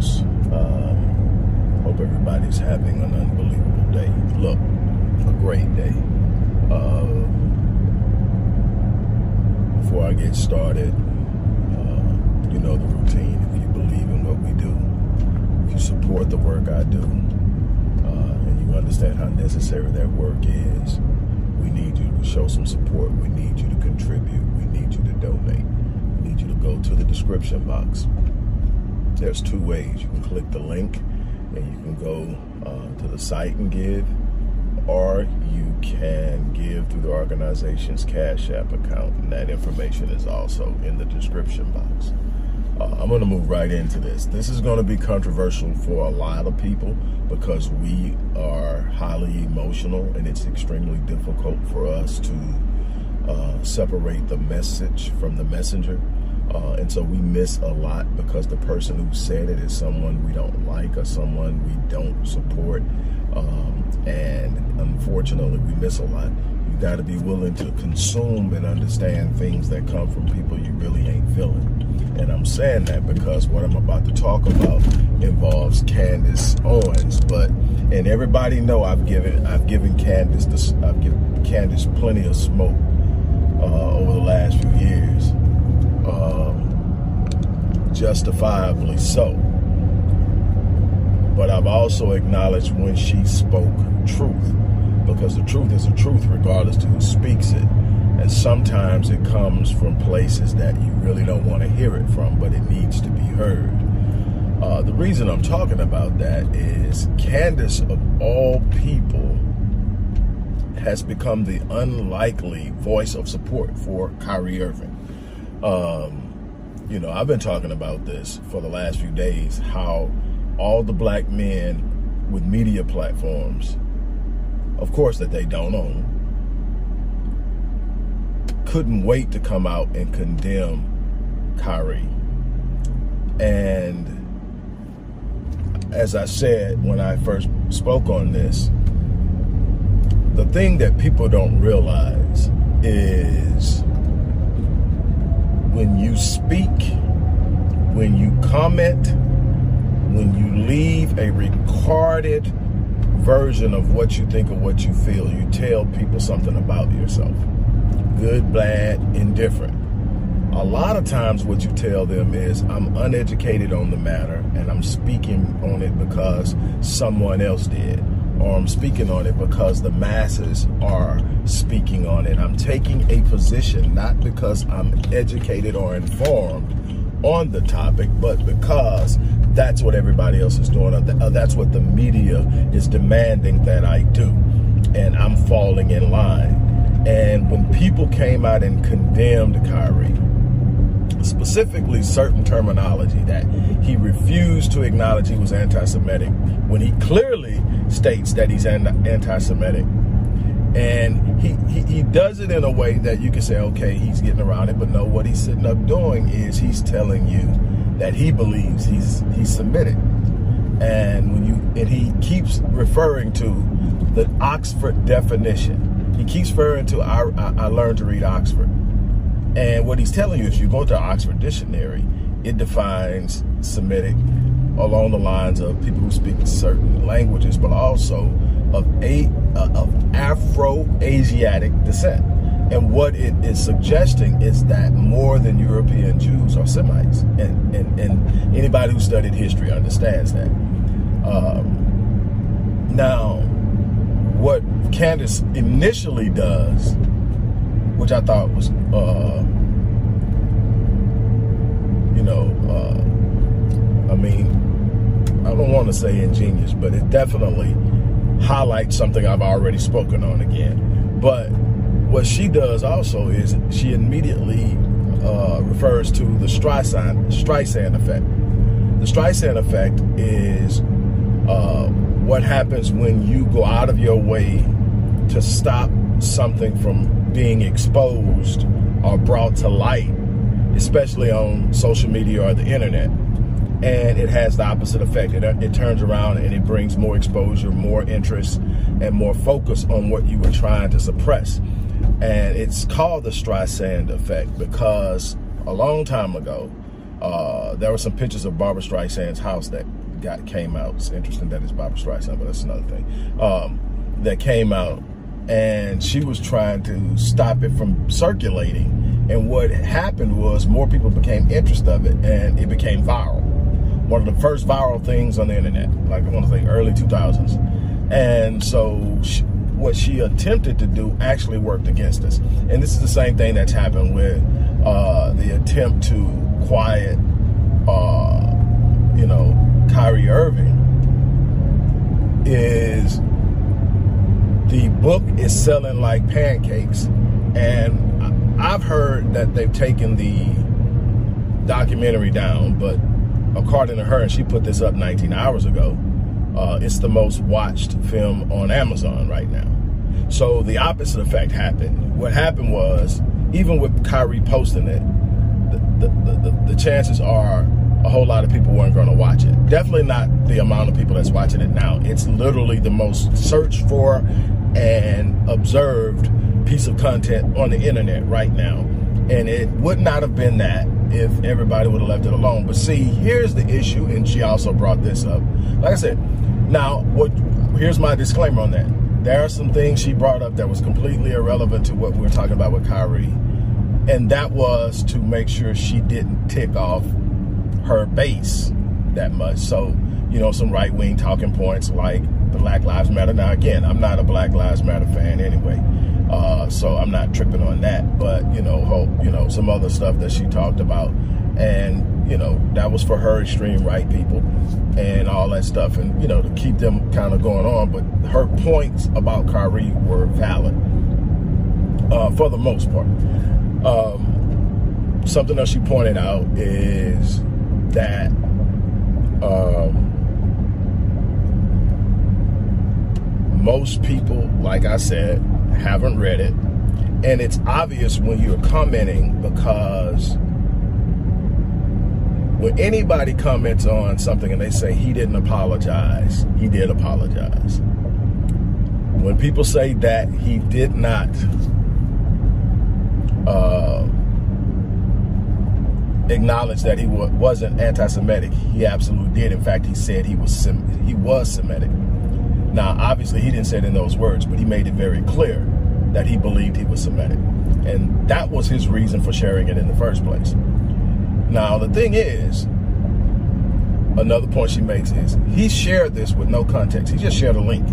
Um, hope everybody's having an unbelievable day. Look, a great day. Uh, before I get started, uh, you know the routine. If you believe in what we do, if you support the work I do, uh, and you understand how necessary that work is, we need you to show some support. We need you to contribute. We need you to donate. We need you to go to the description box. There's two ways. You can click the link and you can go uh, to the site and give, or you can give through the organization's Cash App account, and that information is also in the description box. Uh, I'm going to move right into this. This is going to be controversial for a lot of people because we are highly emotional and it's extremely difficult for us to uh, separate the message from the messenger. Uh, and so we miss a lot because the person who said it is someone we don't like or someone we don't support. Um, and unfortunately, we miss a lot. You got to be willing to consume and understand things that come from people you really ain't feeling. And I'm saying that because what I'm about to talk about involves Candace Owens, but and everybody know I've given I've given Candace this I've given Candace plenty of smoke uh, over the last few years, justifiably so. But I've also acknowledged when she spoke truth, because the truth is the truth regardless to who speaks it. And sometimes it comes from places that you really don't want to hear it from, but it needs to be heard. Uh, the reason I'm talking about that is Candace, of all people, has become the unlikely voice of support for Kyrie Irving. Um, you know, I've been talking about this for the last few days how all the black men with media platforms, of course, that they don't own, couldn't wait to come out and condemn Kyrie. And as I said when I first spoke on this, the thing that people don't realize is when you speak, when you comment, when you leave a recorded version of what you think or what you feel, you tell people something about yourself good, bad, indifferent. A lot of times, what you tell them is, I'm uneducated on the matter and I'm speaking on it because someone else did, or I'm speaking on it because the masses are speaking on it. I'm taking a position not because I'm educated or informed on the topic, but because that's what everybody else is doing. Uh, that's what the media is demanding that I do. And I'm falling in line. And when people came out and condemned Kyrie, specifically certain terminology that he refused to acknowledge he was anti-Semitic when he clearly states that he's anti-Semitic. And he, he, he does it in a way that you can say, okay, he's getting around it, but no, what he's sitting up doing is he's telling you that he believes he's he's Semitic. And when you and he keeps referring to the Oxford definition he keeps referring to I, I, learned to read Oxford. And what he's telling you is you go to Oxford Dictionary, it defines Semitic along the lines of people who speak certain languages, but also of a uh, of Afro-Asiatic descent. And what it is suggesting is that more than European Jews are Semites. And, and, and anybody who studied history understands that. Um, now, what Candace initially does, which I thought was, uh, you know, uh, I mean, I don't want to say ingenious, but it definitely highlights something I've already spoken on again. But what she does also is she immediately uh, refers to the Streisand, Streisand effect. The Streisand effect is uh, what happens when you go out of your way to stop something from being exposed or brought to light, especially on social media or the internet. And it has the opposite effect. It, it turns around and it brings more exposure, more interest, and more focus on what you were trying to suppress. And it's called the Streisand effect because a long time ago, Uh, there were some pictures of Barbra Streisand's house that got came out. It's interesting that it's Barbara Streisand, but that's another thing. Um, that came out, and she was trying to stop it from circulating. And what happened was more people became interested of it, and it became viral. One of the first viral things on the internet, like I want to say early 2000s. And so she, what she attempted to do actually worked against us. And this is the same thing that's happened with uh, the attempt to quiet, uh, you know, Kyrie Irving. Is the book is selling like pancakes, and I've heard that they've taken the documentary down, but according to her, and she put this up 19 hours ago uh, it's the most watched film on Amazon right now. So the opposite effect happened. What happened was, even with Kyrie posting it, the, the, the, the chances are a whole lot of people weren't going to watch it. Definitely not the amount of people that's watching it now. It's literally the most searched for and observed piece of content on the internet right now. And it would not have been that if everybody would have left it alone. But see, here's the issue, and she also brought this up. Like I said, now, what? Here's my disclaimer on that. There are some things she brought up that was completely irrelevant to what we are talking about with Kyrie, and that was to make sure she didn't tick off her base that much. So, you know, some right wing talking points like Black Lives Matter. Now, again, I'm not a Black Lives Matter fan anyway, uh, so I'm not tripping on that. But you know, hope you know some other stuff that she talked about, and you know, that was for her extreme right people and all that stuff, and you know, to keep them kind of going on. But her points about Kyrie were valid uh, for the most part. Um, something else she pointed out is that um, most people, like I said, haven't read it, and it's obvious when you're commenting because when anybody comments on something and they say he didn't apologize, he did apologize. When people say that he did not uh, acknowledge that he wasn't anti-Semitic, he absolutely did. In fact, he said he was he was Semitic. Now, obviously, he didn't say it in those words, but he made it very clear that he believed he was Semitic, and that was his reason for sharing it in the first place. Now, the thing is, another point she makes is he shared this with no context. He just shared a link.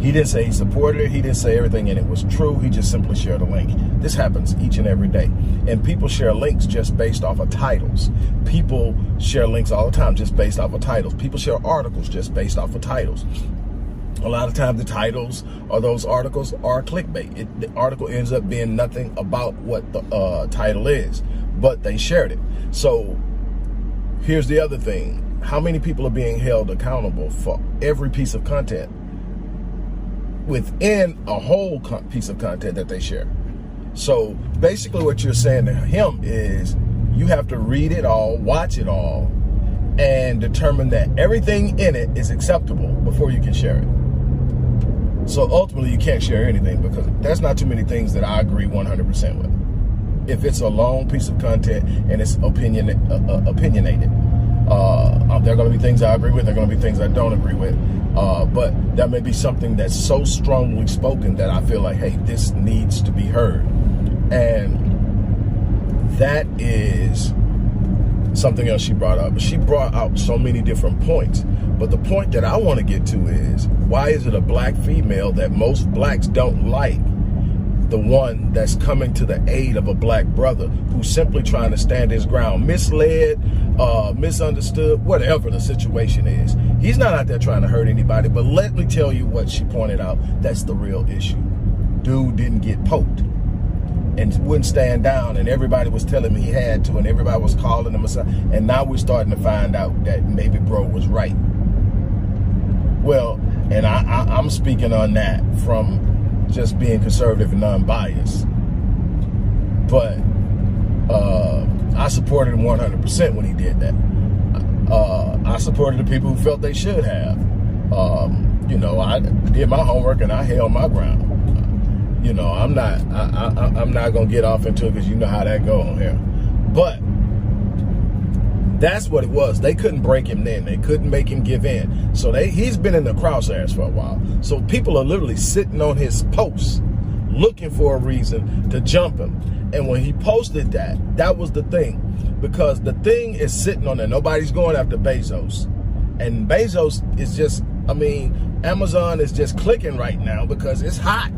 He didn't say he supported it. He didn't say everything and it was true. He just simply shared a link. This happens each and every day. And people share links just based off of titles. People share links all the time just based off of titles. People share articles just based off of titles. A lot of times the titles or those articles are clickbait. It, the article ends up being nothing about what the uh, title is but they shared it. So here's the other thing. How many people are being held accountable for every piece of content within a whole piece of content that they share? So basically what you're saying to him is you have to read it all, watch it all, and determine that everything in it is acceptable before you can share it. So ultimately you can't share anything because there's not too many things that I agree 100% with if it's a long piece of content and it's opinion uh, uh, opinionated. Uh, um, there are going to be things I agree with. There are going to be things I don't agree with. Uh, but that may be something that's so strongly spoken that I feel like, hey, this needs to be heard. And that is something else she brought up. She brought out so many different points. But the point that I want to get to is why is it a black female that most blacks don't like the one that's coming to the aid of a black brother who's simply trying to stand his ground, misled, uh, misunderstood, whatever the situation is. He's not out there trying to hurt anybody, but let me tell you what she pointed out. That's the real issue. Dude didn't get poked and wouldn't stand down, and everybody was telling me he had to, and everybody was calling him. And now we're starting to find out that maybe bro was right. Well, and I, I, I'm speaking on that from just being conservative and non-biased. But uh, I supported him 100% when he did that. Uh, I supported the people who felt they should have. Um, you know, I did my homework and I held my ground. You know, I'm not, I, I, I'm not gonna get off into it because you know how that go on here. But That's what it was. They couldn't break him then. They couldn't make him give in. So they he's been in the crosshairs for a while. So people are literally sitting on his posts looking for a reason to jump him. And when he posted that, that was the thing. Because the thing is sitting on there. Nobody's going after Bezos. And Bezos is just, I mean, Amazon is just clicking right now because it's hot.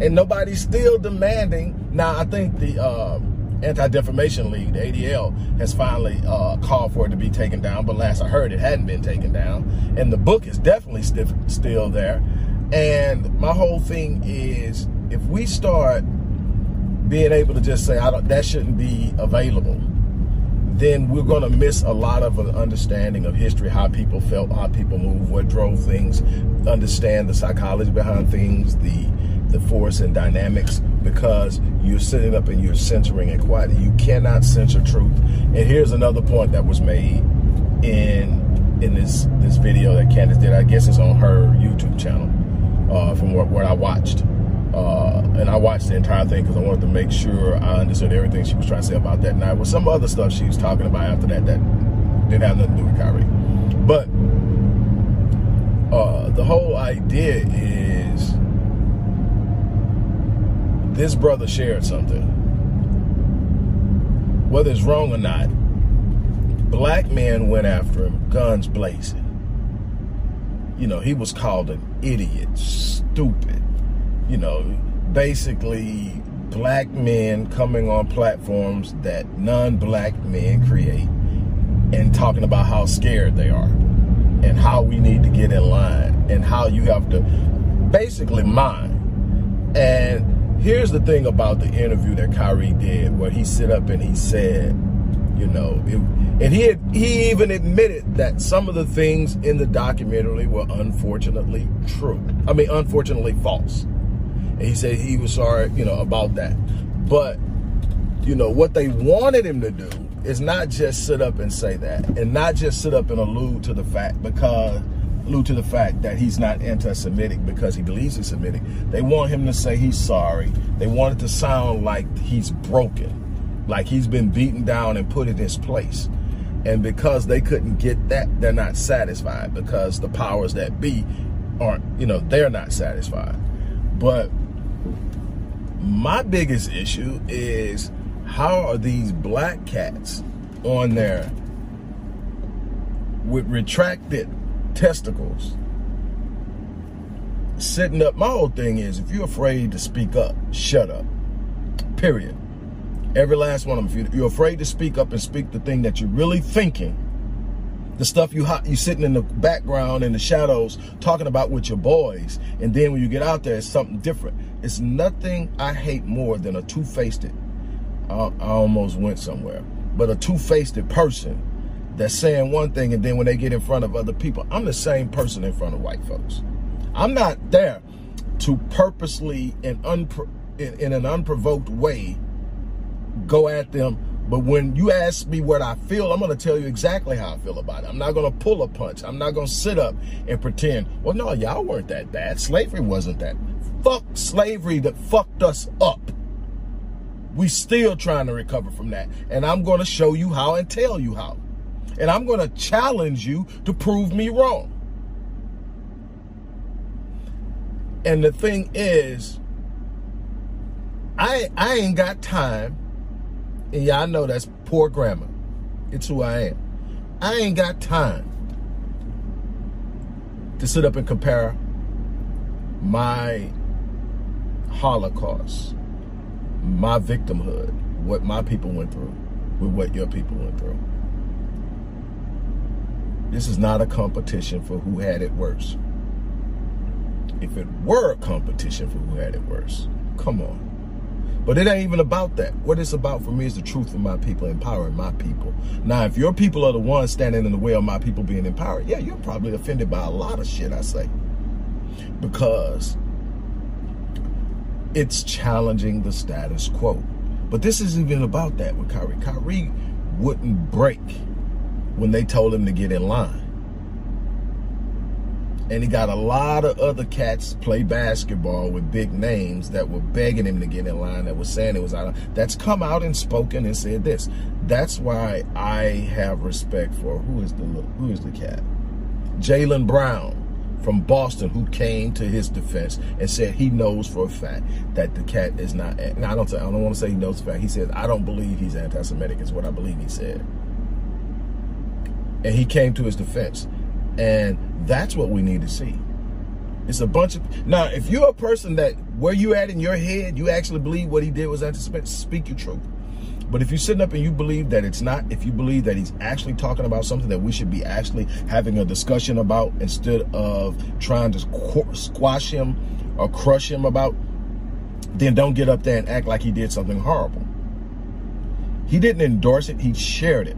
And nobody's still demanding. Now, I think the uh, Anti-Defamation League, the ADL, has finally uh, called for it to be taken down. But last I heard, it hadn't been taken down. And the book is definitely still there. And my whole thing is, if we start being able to just say, I don't, that shouldn't be available, then we're going to miss a lot of an understanding of history, how people felt, how people move, what drove things, understand the psychology behind things, the the force and dynamics, because you're sitting up and you're censoring and quiet. You cannot censor truth. And here's another point that was made in in this this video that Candace did. I guess it's on her YouTube channel uh, from what, what I watched. Uh, and I watched the entire thing because I wanted to make sure I understood everything she was trying to say about that night. With some other stuff she was talking about after that that didn't have nothing to do with Kyrie. But uh, the whole idea is this brother shared something. Whether it's wrong or not, black men went after him, guns blazing. You know, he was called an idiot, stupid you know, basically black men coming on platforms that non-black men create and talking about how scared they are and how we need to get in line and how you have to basically mind. And here's the thing about the interview that Kyrie did where he sit up and he said, you know, it, and he had, he even admitted that some of the things in the documentary were unfortunately true. I mean, unfortunately false. And he said he was sorry, you know, about that. But, you know, what they wanted him to do is not just sit up and say that and not just sit up and allude to the fact because allude to the fact that he's not anti-Semitic because he believes he's Semitic. They want him to say he's sorry. They want it to sound like he's broken, like he's been beaten down and put in his place. And because they couldn't get that, they're not satisfied because the powers that be aren't, you know, they're not satisfied. But my biggest issue is how are these black cats on there with retracted testicles sitting up? My whole thing is if you're afraid to speak up, shut up. Period. Every last one of them. If you're afraid to speak up and speak the thing that you're really thinking, the stuff you you sitting in the background in the shadows talking about with your boys, and then when you get out there, it's something different. It's nothing I hate more than a two-faced. I, I almost went somewhere, but a two-faced person that's saying one thing, and then when they get in front of other people, I'm the same person in front of white folks. I'm not there to purposely and unpro in, in an unprovoked way go at them but when you ask me what I feel, I'm going to tell you exactly how I feel about it. I'm not going to pull a punch. I'm not going to sit up and pretend, well, no, y'all weren't that bad. Slavery wasn't that. Fuck slavery that fucked us up. We still trying to recover from that. And I'm going to show you how and tell you how. And I'm going to challenge you to prove me wrong. And the thing is, I I ain't got time and y'all know that's poor grammar. It's who I am. I ain't got time to sit up and compare my Holocaust, my victimhood, what my people went through, with what your people went through. This is not a competition for who had it worse. If it were a competition for who had it worse, come on. But it ain't even about that. What it's about for me is the truth of my people, empowering my people. Now, if your people are the ones standing in the way of my people being empowered, yeah, you're probably offended by a lot of shit I say. Because it's challenging the status quo. But this isn't even about that with Kyrie. Kyrie wouldn't break when they told him to get in line. And he got a lot of other cats play basketball with big names that were begging him to get in line, that was saying it was out of, that's come out and spoken and said this. That's why I have respect for, who is the, who is the cat? Jaylen Brown from Boston who came to his defense and said he knows for a fact that the cat is not. Now I don't. I don't want to say he knows for a fact. He says I don't believe he's anti-Semitic. Is what I believe he said. And he came to his defense, and that's what we need to see. It's a bunch of now. If you're a person that where you at in your head, you actually believe what he did was anti-Semitic. Speak your truth. But if you're sitting up and you believe that it's not, if you believe that he's actually talking about something that we should be actually having a discussion about instead of trying to squash him or crush him about, then don't get up there and act like he did something horrible. He didn't endorse it, he shared it.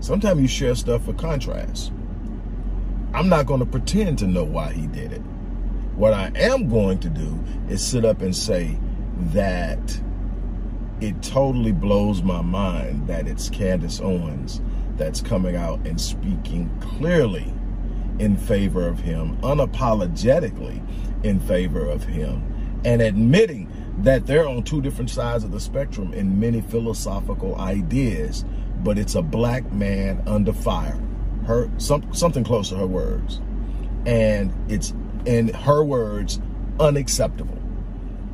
Sometimes you share stuff for contrast. I'm not going to pretend to know why he did it. What I am going to do is sit up and say that it totally blows my mind that it's Candace Owens that's coming out and speaking clearly in favor of him, unapologetically in favor of him, and admitting that they're on two different sides of the spectrum in many philosophical ideas, but it's a black man under fire. Her some, something close to her words. And it's in her words unacceptable.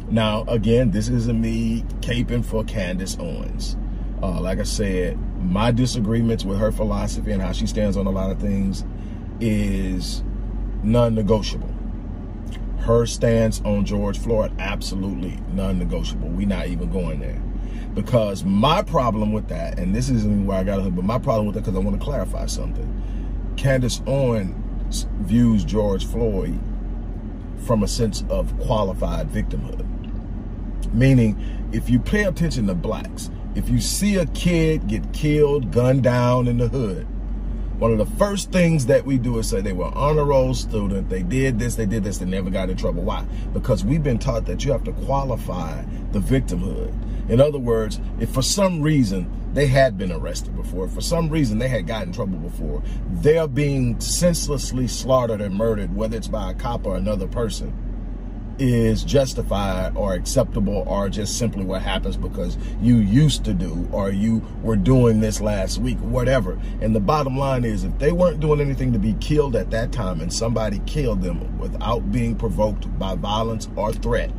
Now, again, this isn't me caping for Candace Owens. Uh, like I said, my disagreements with her philosophy and how she stands on a lot of things is non-negotiable. Her stance on George Floyd, absolutely non-negotiable. We're not even going there. Because my problem with that, and this isn't where I got it, but my problem with that, because I want to clarify something. Candace Owens views George Floyd from a sense of qualified victimhood. Meaning, if you pay attention to blacks, if you see a kid get killed, gunned down in the hood, one of the first things that we do is say they were honor roll student, they did this, they did this, they never got in trouble. Why? Because we've been taught that you have to qualify the victimhood. In other words, if for some reason they had been arrested before, for some reason they had gotten in trouble before, they're being senselessly slaughtered and murdered, whether it's by a cop or another person, is justified or acceptable or just simply what happens because you used to do or you were doing this last week, whatever. And the bottom line is if they weren't doing anything to be killed at that time and somebody killed them without being provoked by violence or threat,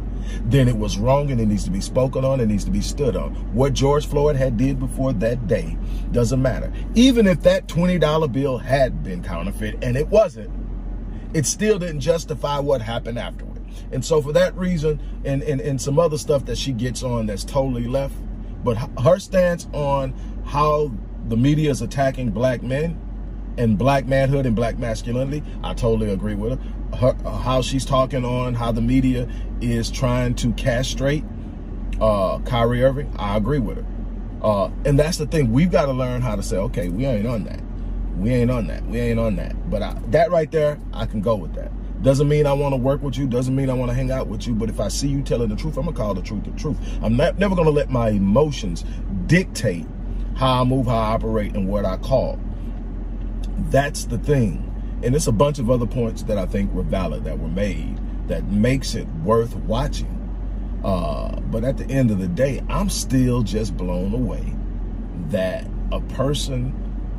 then it was wrong and it needs to be spoken on, it needs to be stood on. What George Floyd had did before that day doesn't matter. Even if that $20 bill had been counterfeit and it wasn't, it still didn't justify what happened afterward. And so for that reason, and, and, and some other stuff that she gets on that's totally left, but her stance on how the media is attacking black men and black manhood and black masculinity, I totally agree with her. Her how she's talking on how the media is trying to castrate uh, Kyrie Irving, I agree with her. Uh, and that's the thing. We've got to learn how to say, okay, we ain't on that. We ain't on that. We ain't on that. But I, that right there, I can go with that. Doesn't mean I want to work with you. Doesn't mean I want to hang out with you. But if I see you telling the truth, I'm going to call the truth the truth. I'm not, never going to let my emotions dictate how I move, how I operate, and what I call. That's the thing. And it's a bunch of other points that I think were valid, that were made, that makes it worth watching. Uh, but at the end of the day, I'm still just blown away that a person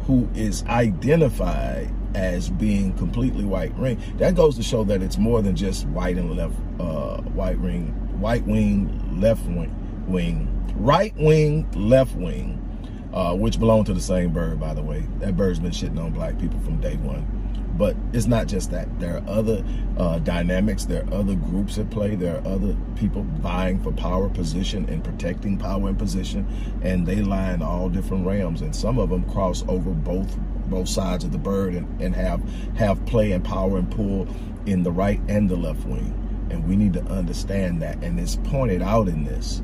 who is identified as being completely white ring. That goes to show that it's more than just white and left, uh, white ring, white wing, left wing, wing, right wing, left wing, uh, which belong to the same bird, by the way. That bird's been shitting on black people from day one. But it's not just that. There are other uh, dynamics. There are other groups at play. There are other people vying for power, position, and protecting power and position. And they lie in all different realms. And some of them cross over both both sides of the bird and, and have have play and power and pull in the right and the left wing. And we need to understand that. And it's pointed out in this.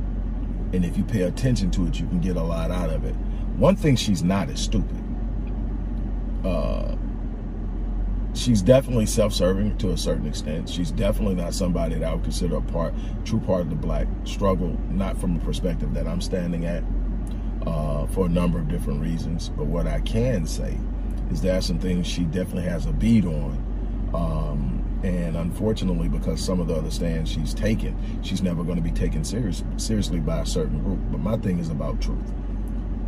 And if you pay attention to it, you can get a lot out of it. One thing she's not is stupid. Uh, she's definitely self-serving to a certain extent. She's definitely not somebody that I would consider a part, true part of the black struggle, not from a perspective that I'm standing at uh, for a number of different reasons. But what I can say is there are some things she definitely has a beat on Um, and unfortunately, because some of the other stands she's taken, she's never going to be taken serious, seriously by a certain group. But my thing is about truth.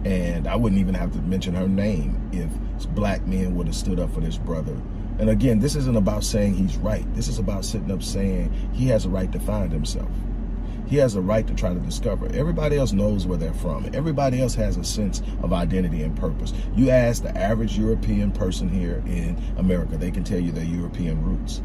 And I wouldn't even have to mention her name if black men would have stood up for this brother. And again, this isn't about saying he's right. This is about sitting up saying he has a right to find himself. He has a right to try to discover. Everybody else knows where they're from. Everybody else has a sense of identity and purpose. You ask the average European person here in America, they can tell you their European roots.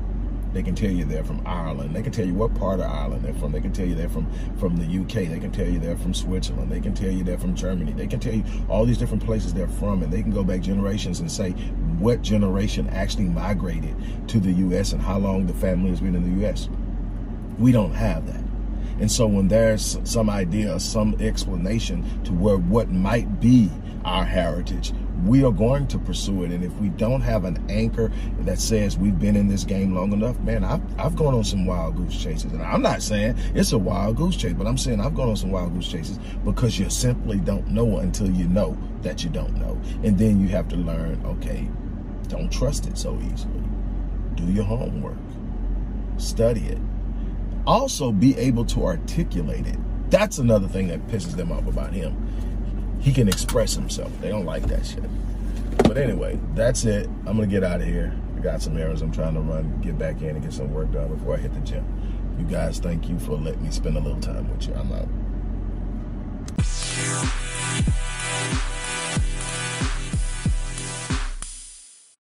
They can tell you they're from Ireland. They can tell you what part of Ireland they're from. They can tell you they're from, from the UK. They can tell you they're from Switzerland. They can tell you they're from Germany. They can tell you all these different places they're from. And they can go back generations and say what generation actually migrated to the U.S. and how long the family has been in the U.S. We don't have that. And so when there's some idea some explanation to where what might be our heritage, we are going to pursue it. And if we don't have an anchor that says we've been in this game long enough, man, I've, I've gone on some wild goose chases. And I'm not saying it's a wild goose chase, but I'm saying I've gone on some wild goose chases because you simply don't know until you know that you don't know. And then you have to learn, okay, don't trust it so easily. Do your homework. Study it. Also be able to articulate it. That's another thing that pisses them off about him he can express himself. They don't like that shit. But anyway, that's it. I'm gonna get out of here. I got some errands I'm trying to run, get back in and get some work done before I hit the gym. You guys, thank you for letting me spend a little time with you. I'm out.